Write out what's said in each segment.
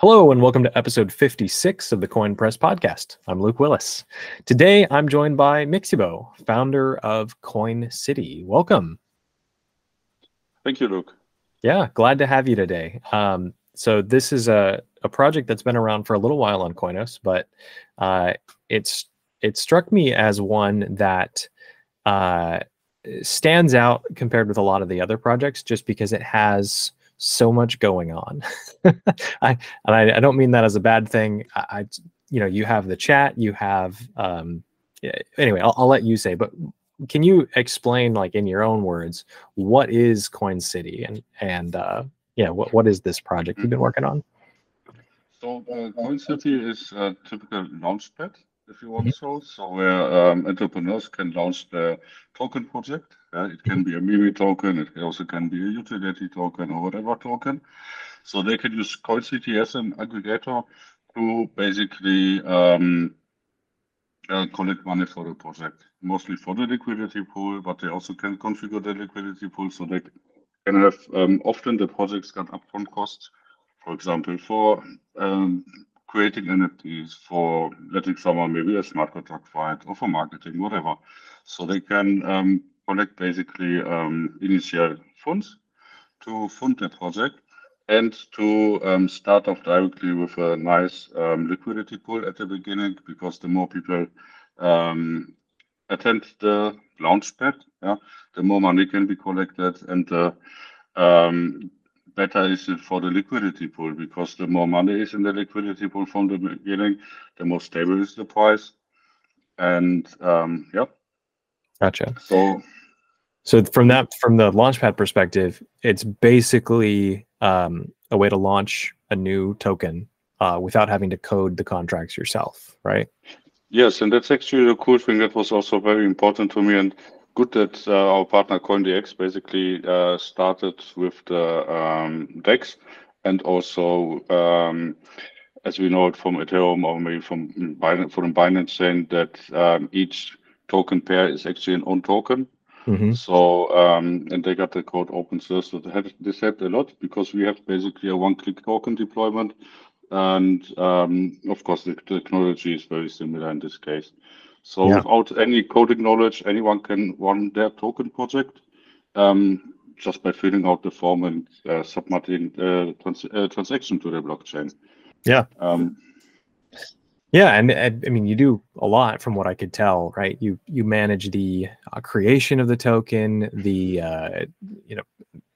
Hello, and welcome to episode 56 of the Koin Press podcast. I'm Luke Willis. Today, I'm joined by Mixibo, founder of Koin City. Welcome. Thank you, Luke. Yeah, glad to have you today. Um, so, this is a, a project that's been around for a little while on Koinos, but uh, it's it struck me as one that uh, stands out compared with a lot of the other projects just because it has so much going on. I and I, I, don't mean that as a bad thing. I, I, you know, you have the chat, you have um anyway, I'll, I'll let you say, but can you explain like in your own words what is Koin City and and uh yeah, what what is this project you've been mm-hmm. working on? So uh, Koin City is a typical launchpad if you want so. So where um, entrepreneurs can launch their token project. Yeah, it can be a meme token, it also can be a utility token or whatever token. So they can use KoinCity as an aggregator to basically um, uh, collect money for the project, mostly for the liquidity pool, but they also can configure the liquidity pool so they can have um, often the projects got upfront costs, for example, for um, creating NFTs for letting someone maybe a smart contract fight or for marketing, whatever. So they can um, collect basically um, initial funds to fund the project and to um, start off directly with a nice um, liquidity pool at the beginning because the more people um, attend the launchpad, yeah, the more money can be collected and the um, better is it for the liquidity pool because the more money is in the liquidity pool from the beginning, the more stable is the price. And um, yeah. Gotcha. So, so from that, from the launchpad perspective, it's basically um, a way to launch a new token uh, without having to code the contracts yourself, right? Yes, and that's actually a cool thing that was also very important to me. And good that uh, our partner KoinDX basically uh, started with the um, DEX and also, um, as we know it from Ethereum or maybe from Binance, from Binance chain, that um, each token pair is actually an own token. Mm-hmm. So, um, and they got the code open source. So this helped a lot because we have basically a one-click token deployment. And um, of course, the technology is very similar in this case. So yeah. without any coding knowledge, anyone can run their token project um, just by filling out the form and uh, submitting uh, trans- uh, transaction to the blockchain. Yeah. Um, yeah, and, and, I mean, you do a lot from what I could tell, right? You you manage the uh, creation of the token, the uh, you know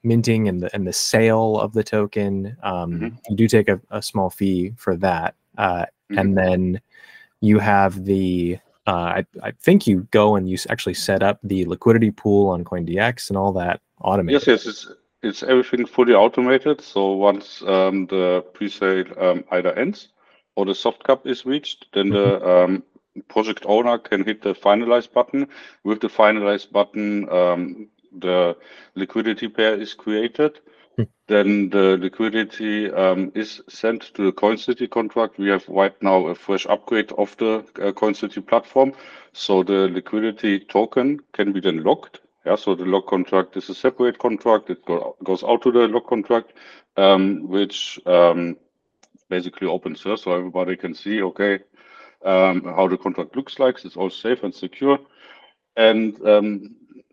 minting and the and the sale of the token. Um, mm-hmm. You do take a, a, small fee for that, uh, mm-hmm. and then you have the I, I think you go and you actually set up the liquidity pool on KoinDX and all that automated. Yes, yes, it's, it's everything fully automated. So once um, the pre-sale um, either ends or the soft cap is reached, then mm-hmm. the um, project owner can hit the finalize button. With the finalize button, um, the liquidity pair is created then the liquidity um, is sent to the KoinCity contract. We have right now a fresh upgrade of the uh, KoinCity platform. So the liquidity token can be then locked. So the lock contract is a separate contract. It go, goes out to the lock contract, um, which um, basically open source, so everybody can see, okay, how the contract looks like. It's all safe and secure.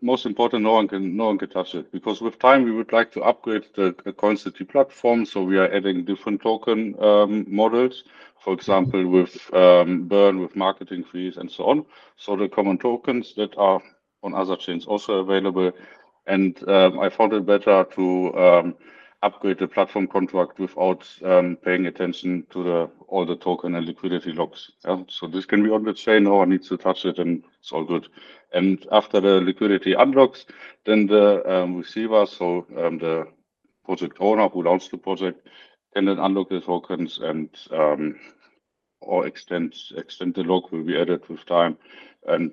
Most important, no one can no one can touch it because with time we would like to upgrade the KoinCity platform. So we are adding different token um, models, for example, with um, burn, with marketing fees, and so on. So the common tokens that are on other chains also available. And um, I found it better to um, upgrade the platform contract without um, paying attention to all the token and liquidity locks. So this can be on the chain. No one needs to touch it, and it's all good. And after the liquidity unlocks, then the um, receiver, so um, the project owner who launched the project, can then unlock the tokens and or extend extend the lock will be added with time and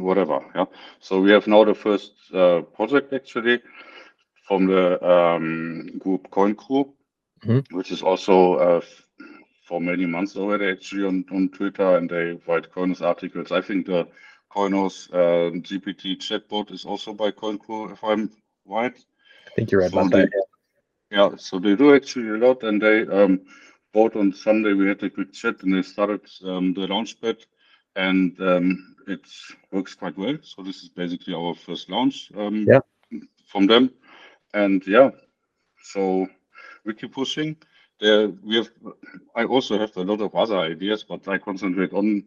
whatever. Yeah. So we have now the first uh, project actually from the um, group Koin Crew, mm-hmm. which is also uh, for many months already actually on, on Twitter, and they write Coiners articles. I think the Koinos uh, GPT chatbot is also by KoinCrew, if I'm right. I think you're right so about they, that. Yeah. yeah, so they do actually a lot, and they um, both on Sunday we had a quick chat and they started um, the launchpad and um, it works quite well. So this is basically our first launch um, yeah. from them. And yeah, so we keep pushing. There we have. I also have a lot of other ideas, but I concentrate on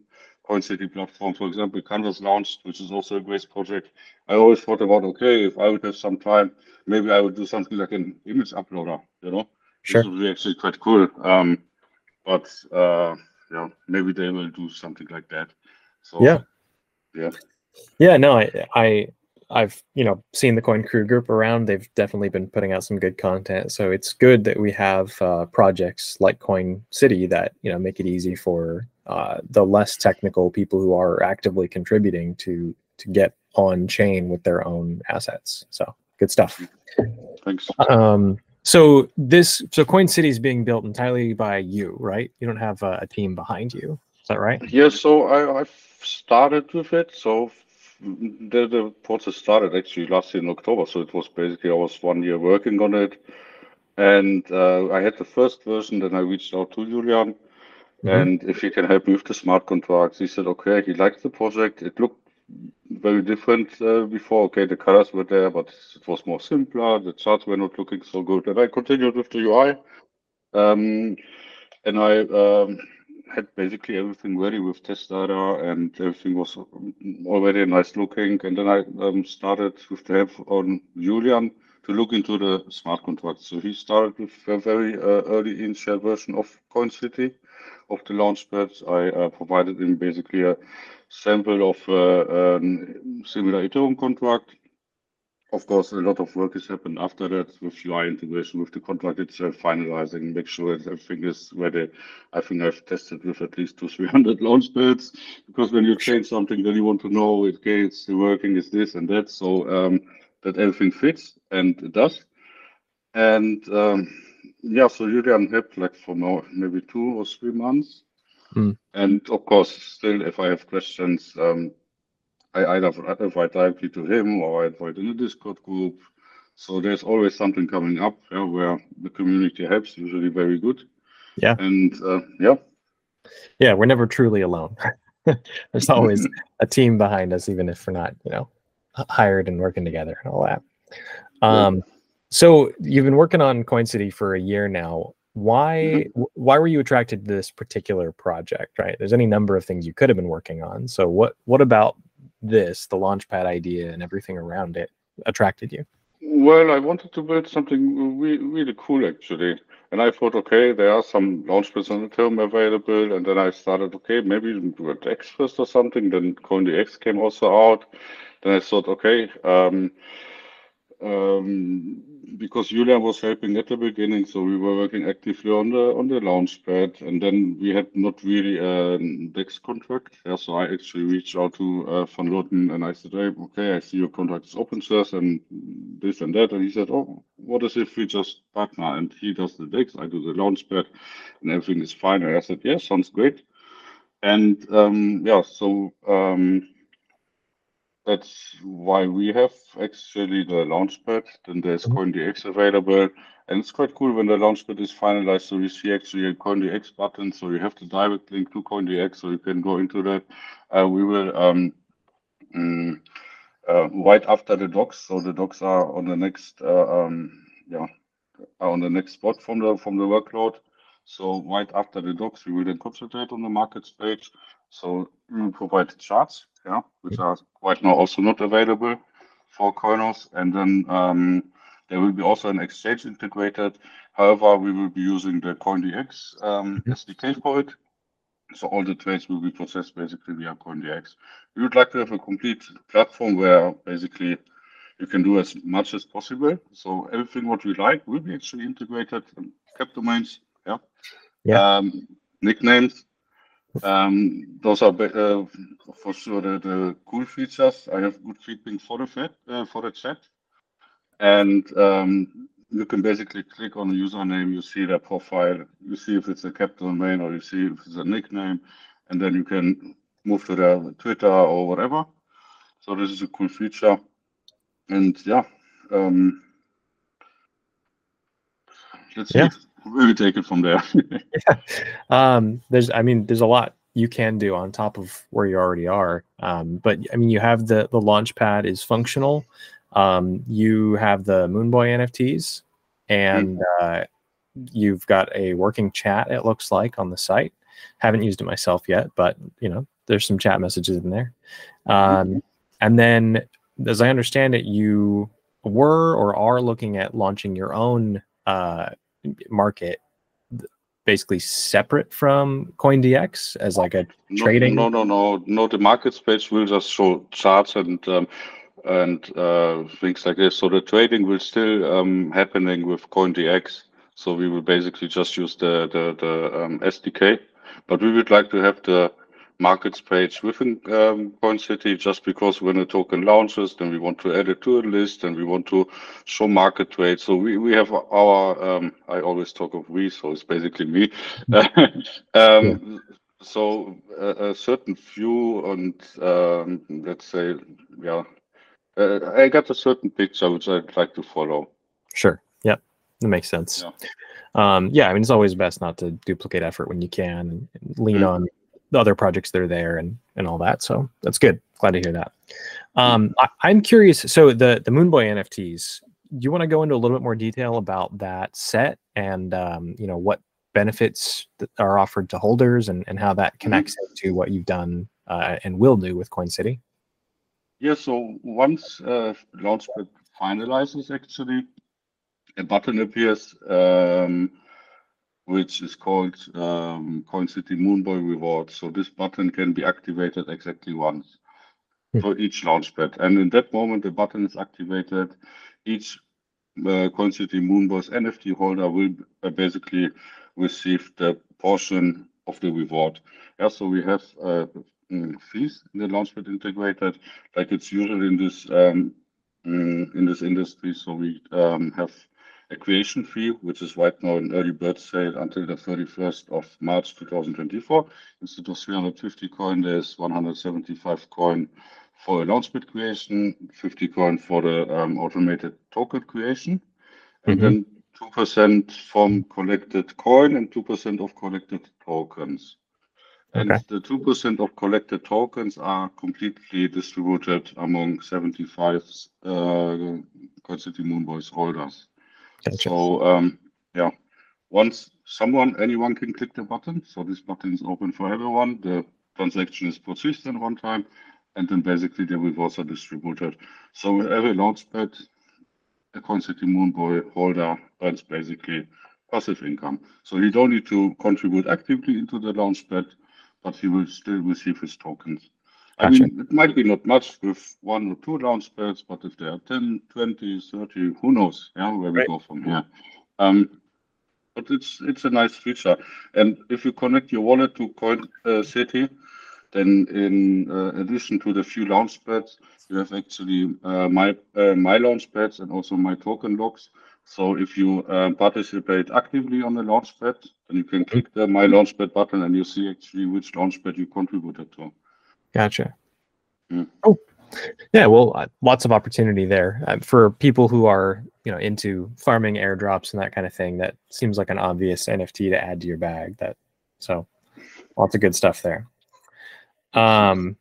KoinCity platform. For example, Kanvas launched, which is also a great project. I always thought about, okay, if I would have some time, maybe I would do something like an image uploader. You know, sure. This would be actually quite cool. Um, but uh, yeah, maybe they will do something like that. So yeah, yeah, yeah. No, I, I I've you know seen the Koin Crew group around. They've definitely been putting out some good content. So it's good that we have uh, projects like Koin City that you know make it easy for uh, the less technical people who are actively contributing to to get on chain with their own assets. So good stuff. Thanks. Um, so this so Koin City is being built entirely by you, right? You don't have a, a team behind you. Is that right? Yeah. So I, I've started with it. So the, the process started actually last year in October. So it was basically I was one year working on it, and uh, I had the first version. Then I reached out to Julian, mm-hmm. and if he can help me with the smart contracts, he said okay. He liked the project. It looked very different uh, before. Okay, the colors were there, but it was more simpler. The charts were not looking so good, and I continued with the UI. Um, and I um, had basically everything ready with test data and everything was already nice looking. And then I um, started with the help on Julian to look into the smart contracts. So he started with a very uh, early initial version of KoinCity of the launchpad. I uh, provided him basically a sample of uh, a similar Ethereum contract of course, a lot of work has happened after that with UI integration, with the contract itself, finalizing, make sure that everything is ready. I think I've tested with at least two, 300 launch pads because when you change something, then you want to know, okay, it's working, is this and that. So um, that everything fits and it does. And um, yeah, so Julian helped like for more, maybe two or three months. Mm. And of course, still, if I have questions, um, I either invite directly to him or I invite in a Discord group. So there's always something coming up yeah, where the community helps, usually very good. Yeah. And uh, yeah. Yeah, we're never truly alone. there's always a team behind us, even if we're not, you know, hired and working together and all that. Um, yeah. So you've been working on Koin City for a year now. Why mm-hmm. why were you attracted to this particular project? Right, there's any number of things you could have been working on. So what what about this, the launchpad idea and everything around it, attracted you? Well, I wanted to build something really, really cool actually. And I thought, okay, there are some launchpads on Ethereum available. And then I started, okay, maybe do a DEX first or something. Then KoinDX came also out. Then I thought, okay, um, because Julian was helping at the beginning, so we were working actively on the on the launchpad, and then we had not really a DEX contract. Yeah, so I actually reached out to uh, Van Lotten and I said, hey, okay, I see your contract is open source and this and that, and he said, oh, what is if we just partner and he does the DEX, I do the launchpad, and everything is fine. And I said, yeah, sounds great. And um, yeah, so um, that's why we have actually the launchpad. Then there's mm-hmm. KoinDX available. And it's quite cool when the launchpad is finalized. So you see actually a KoinDX button. So you have the direct link to KoinDX. So you can go into that. Uh, we will um, mm, uh, right after the docs. So the docs are on the next uh, um, yeah on the next spot from the from the workload. So right after the docs, we will then concentrate on the markets page. So we will provide charts yeah, which are right now also not available for Koinos. And then um, there will be also an exchange integrated. However, we will be using the KoinDX um, mm-hmm. SDK for it. So all the trades will be processed basically via KoinDX. We would like to have a complete platform where basically you can do as much as possible. So everything what we like will be actually integrated. KAP domains, yeah, yeah, um, nicknames, um, those are uh, for sure the, the, cool features. I have good feedback for the chat, uh, for the chat, and um, you can basically click on the username. You see their profile. You see if it's a capital domain or you see if it's a nickname, and then you can move to their Twitter or whatever. So this is a cool feature, and yeah. Um, let's yeah. see. We'll take it from there. yeah. Um, there's, I mean, there's a lot you can do on top of where you already are. Um, but I mean, you have the the launch pad is functional. Um, you have the Moonboy NFTs, and uh, you've got a working chat. It looks like on the site. Haven't used it myself yet, but you know, there's some chat messages in there. Um, and then, as I understand it, you were or are looking at launching your own uh, market basically separate from KoinDX as like a no, trading? No, no, no, no. The market space will just show charts and um, and uh, things like this. So the trading will still um, happening with CoinDX. So we will basically just use the the, the um, SDK, but we would like to have the markets page within um, KoinCity just because when a token launches, then we want to add it to a list and we want to show market trade. So we, we have our, um, I always talk of we, so it's basically me. um, yeah. So a, a, certain view and um, let's say, yeah, uh, I got a certain picture which I'd like to follow. Sure. Yeah, That makes sense. Yeah. Um, yeah, I mean, it's always best not to duplicate effort when you can and lean mm. on the other projects that are there and and all that. So that's good. Glad to hear that. Um, I, am curious. So the the Moonboy NFTs. Do you want to go into a little bit more detail about that set and um, you know what benefits are offered to holders and, and how that mm-hmm. connects mm-hmm. into what you've done uh, and will do with Koin City? Yeah. So once uh, Launchpad finalizes, actually, a button appears. Um, which is called um, KoinCity Moonboy Reward. So this button can be activated exactly once hmm. for each launchpad. And in that moment, the button is activated. Each uh, KoinCity Moonboy's NFT holder will uh, basically receive the portion of the reward. Yeah, so we have uh, mm, fees in the launchpad integrated, like it's usually in this um, mm, in this industry. So we um, have a creation fee, which is right now an early bird sale until the 31st of March 2024. Instead of 350 coin, there's 175 coin for a launchpad creation, 50 coin for the um, automated token creation, and mm-hmm. then 2% from collected coin and 2% of collected tokens. And okay. the 2% of collected tokens are completely distributed among 75 uh, KoinCity Moonboys holders. Gotcha. So um, yeah, once someone, anyone can click the button. So this button is open for everyone. The transaction is processed in one time, and then basically the rewards are distributed. So every launchpad, a KoinCity Moonboy holder earns basically passive income. So he don't need to contribute actively into the launchpad, but he will still receive his tokens. I mean, it might be not much with one or two launch pads, but if there are 10, 20, 30, who knows, yeah, where we go from here. Um, but it's it's a nice feature. And if you connect your wallet to Koin uh, City, then in uh, addition to the few launch pads, you have actually uh, my uh, my launch pads and also my token logs. So if you uh, participate actively on the launchpad, then you can click the My Launchpad button and you see actually which launchpad you contributed to. Gotcha. Mm. Oh, yeah. Well, uh, lots of opportunity there uh, for people who are you know into farming airdrops and that kind of thing. That seems like an obvious NFT to add to your bag. That so lots of good stuff there. Um,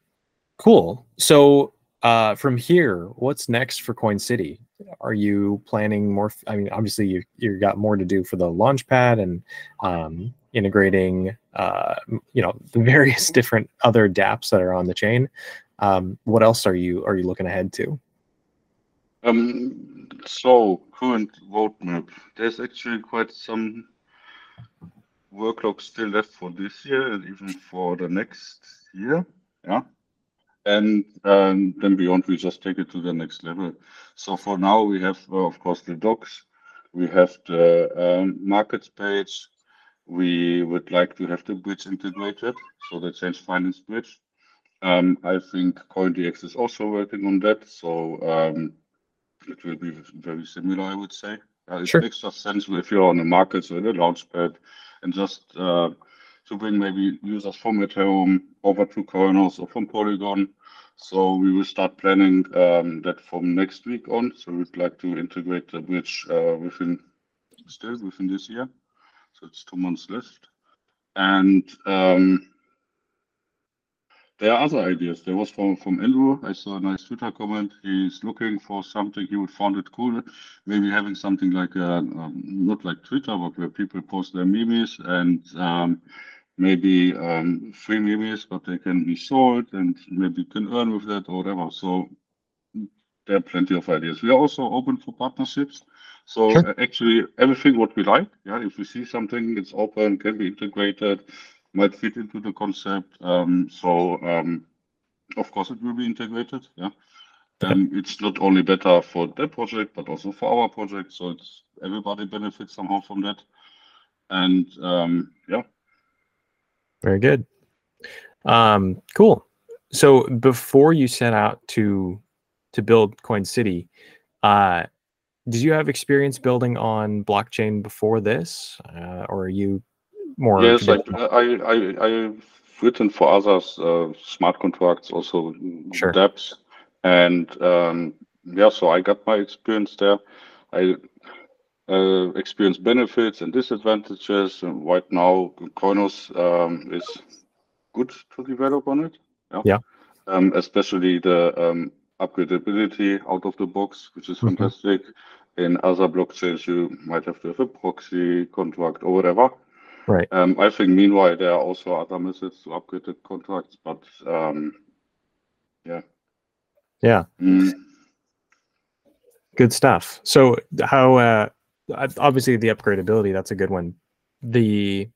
cool. So uh, from here, what's next for Koin City? Are you planning more? I mean, obviously you you got more to do for the launchpad and um, integrating, uh, you know, the various different other DApps that are on the chain. Um, what else are you are you looking ahead to? Um, so current roadmap. There's actually quite some workload still left for this year and even for the next year. Yeah. And um, then beyond, we just take it to the next level. So for now, we have, uh, of course, the docs. We have the um, markets page. We would like to have the bridge integrated, so the Chainge Finance bridge. Um, I think KoinDX is also working on that, so um, it will be very similar, I would say. Uh, it sure. makes just sense if you're on the market, so in the launchpad, and just uh, to bring maybe users from Ethereum over to Koinos or from Polygon. So we will start planning um, that from next week on. So we'd like to integrate the bridge uh, within still within this year. So it's two months left. And um, there are other ideas. There was from from Andrew. I saw a nice Twitter comment. He's looking for something he would find it cool. Maybe having something like a, um, not like Twitter, but where people post their memes and um, maybe um, free memes, but they can be sold and maybe you can earn with that or whatever. So there are plenty of ideas. We are also open for partnerships. So sure. Uh, actually, everything what we like. Yeah, if we see something, it's open, can be integrated, might fit into the concept. Um, so um, of course, it will be integrated. Yeah. Um, it's not only better for that project, but also for our project. So it's everybody benefits somehow from that. And um, yeah. Very good. Um, cool. So before you set out to to build Koin City, uh, did you have experience building on blockchain before this, uh, or are you more? Yes, I, I, I, I've written for others uh, smart contracts, also sure. dApps, and um, yeah, so I got my experience there. I uh, experience benefits and disadvantages, and right now Koinos um, is good to develop on it. Yeah. yeah. Um, especially the um, upgradability out of the box, which is mm-hmm. fantastic. In other blockchains, you might have to have a proxy contract or whatever. Right. Um, I think meanwhile there are also other methods to upgrade the contracts, but um, yeah. Yeah. Mm. Good stuff. So how uh, obviously the upgradability that's a good one. The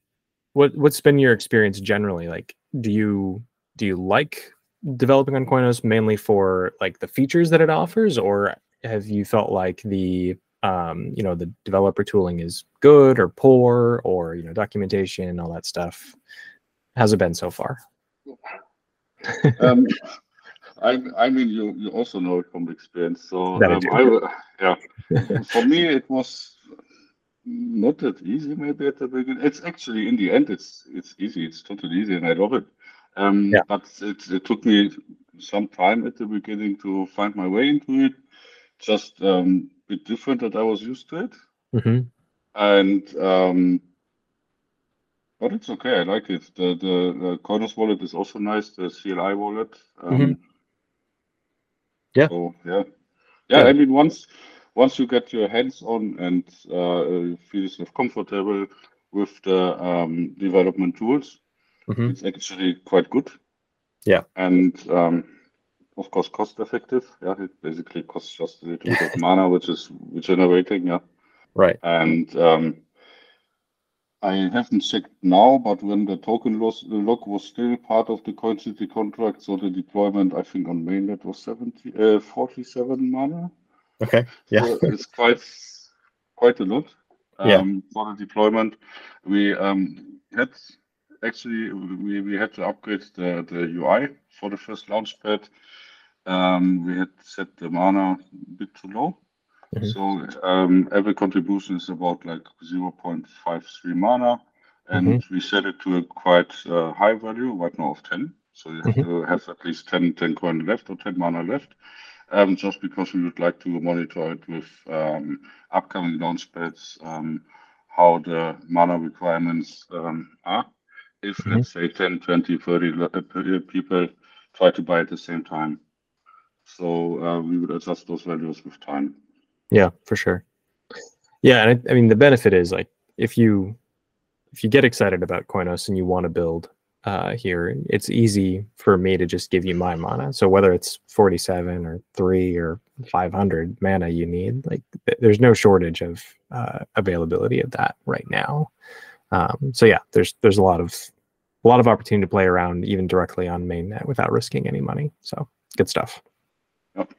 what what's been your experience generally? Like, do you do you like developing on Koinos mainly for like the features that it offers, or have you felt like the um, you know the developer tooling is good or poor, or you know documentation, and all that stuff? How's it been so far? um, I, I mean, you, you also know it from experience. So um, I, yeah, for me it was not that easy. Maybe at the beginning, it's actually in the end, it's it's easy. It's totally easy, and I love it. Um, yeah. But it, it took me some time at the beginning to find my way into it. Just um, a bit different that I was used to it. Mm-hmm. And um, but it's okay. I like it. The the, Koinos wallet is also nice. The CLI wallet. Um, mm-hmm. Yeah. So yeah. yeah, yeah. I mean once once you get your hands on and uh, feel yourself comfortable with the um, development tools, Mm-hmm. It's actually quite good. Yeah. And um, of course, cost effective. Yeah, it basically costs just a little bit of mana, which is regenerating. Yeah. Right. And um, I haven't checked now, but when the token loss, the lock was still part of the Koin City contract, so the deployment, I think on mainnet was 70, uh, 47 mana. Okay. Yeah. So it's quite quite a lot um, yeah. for the deployment. We um, had actually we, we had to upgrade the, the UI for the first launchpad. Um, we had set the mana a bit too low. Mm-hmm. So um, every contribution is about like 0.53 mana, and mm-hmm. we set it to a quite uh, high value, right now of 10. So you have mm-hmm. to have at least 10, 10 coin left or 10 mana left. Um, just because we would like to monitor it with um, upcoming launchpads, um, how the mana requirements um, are if mm-hmm. let's say 10 20 30 uh, people try to buy at the same time. So uh, we would adjust those values with time. Yeah for sure. Yeah and I, I, mean the benefit is like if you if you get excited about Koinos and you want to build uh, here it's easy for me to just give you my mana. So whether it's 47 or 3 or 500 mana you need like there's no shortage of uh, availability of that right now um, so yeah, there's there's a lot of a lot of opportunity to play around even directly on mainnet without risking any money. So good stuff. Yep.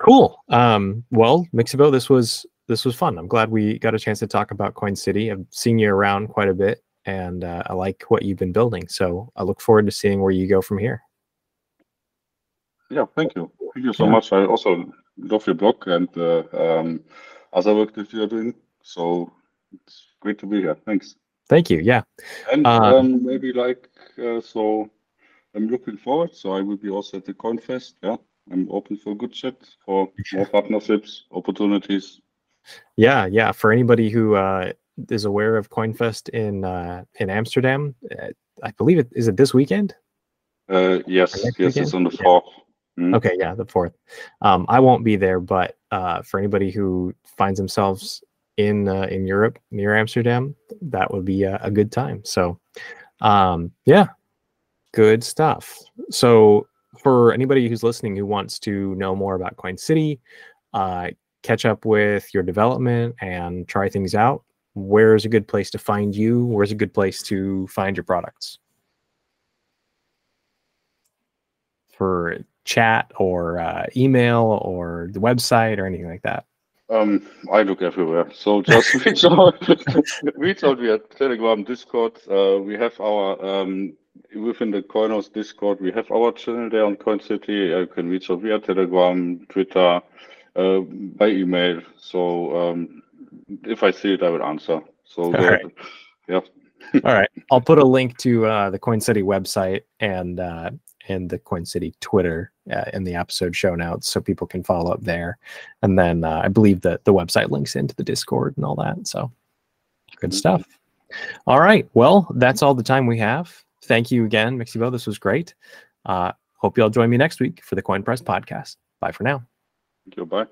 Cool. Um, well, Mixibo, this was this was fun. I'm glad we got a chance to talk about Koin City. I've seen you around quite a bit, and uh, I like what you've been building. So I look forward to seeing where you go from here. Yeah, thank you. Thank you so yeah. much. I also love your blog and uh, um, other work that you're doing. So it's great to be here. Thanks. Thank you. Yeah. And uh, um, maybe like, uh, so I'm looking forward. So I will be also at the CoinFest. Yeah. I'm open for good chat, for more partnerships, opportunities. Yeah. Yeah. For anybody who, uh, is aware of CoinFest in uh, in Amsterdam, uh, I believe it is it this weekend. Uh, yes, yes, weekend? it's on the fourth. Yeah. Mm. Okay, yeah, the fourth. Um, I won't be there, but uh, for anybody who finds themselves in uh, in Europe near Amsterdam, that would be a, a good time. So, um, yeah, good stuff. So, for anybody who's listening who wants to know more about Koin City, uh, catch up with your development and try things out, where's a good place to find you? Where's a good place to find your products? For chat or uh, email or the website or anything like that? Um, I look everywhere. So just reach out, reach out via Telegram, Discord. Uh, we have our um, within the Coinhouse Discord. We have our channel there on Koin City. You can reach out via Telegram, Twitter, uh, by email. So um, if I see it, I will answer. So right. yeah. All right, I'll put a link to uh, the Koin City website and uh, and the Koin City Twitter uh, in the episode show notes, so people can follow up there. And then uh, I believe that the website links into the Discord and all that. So good mm-hmm. stuff. All right, well, that's all the time we have. Thank you again, Mixibo. This was great. Uh, hope you all join me next week for the Koin Press podcast. Bye for now. Goodbye.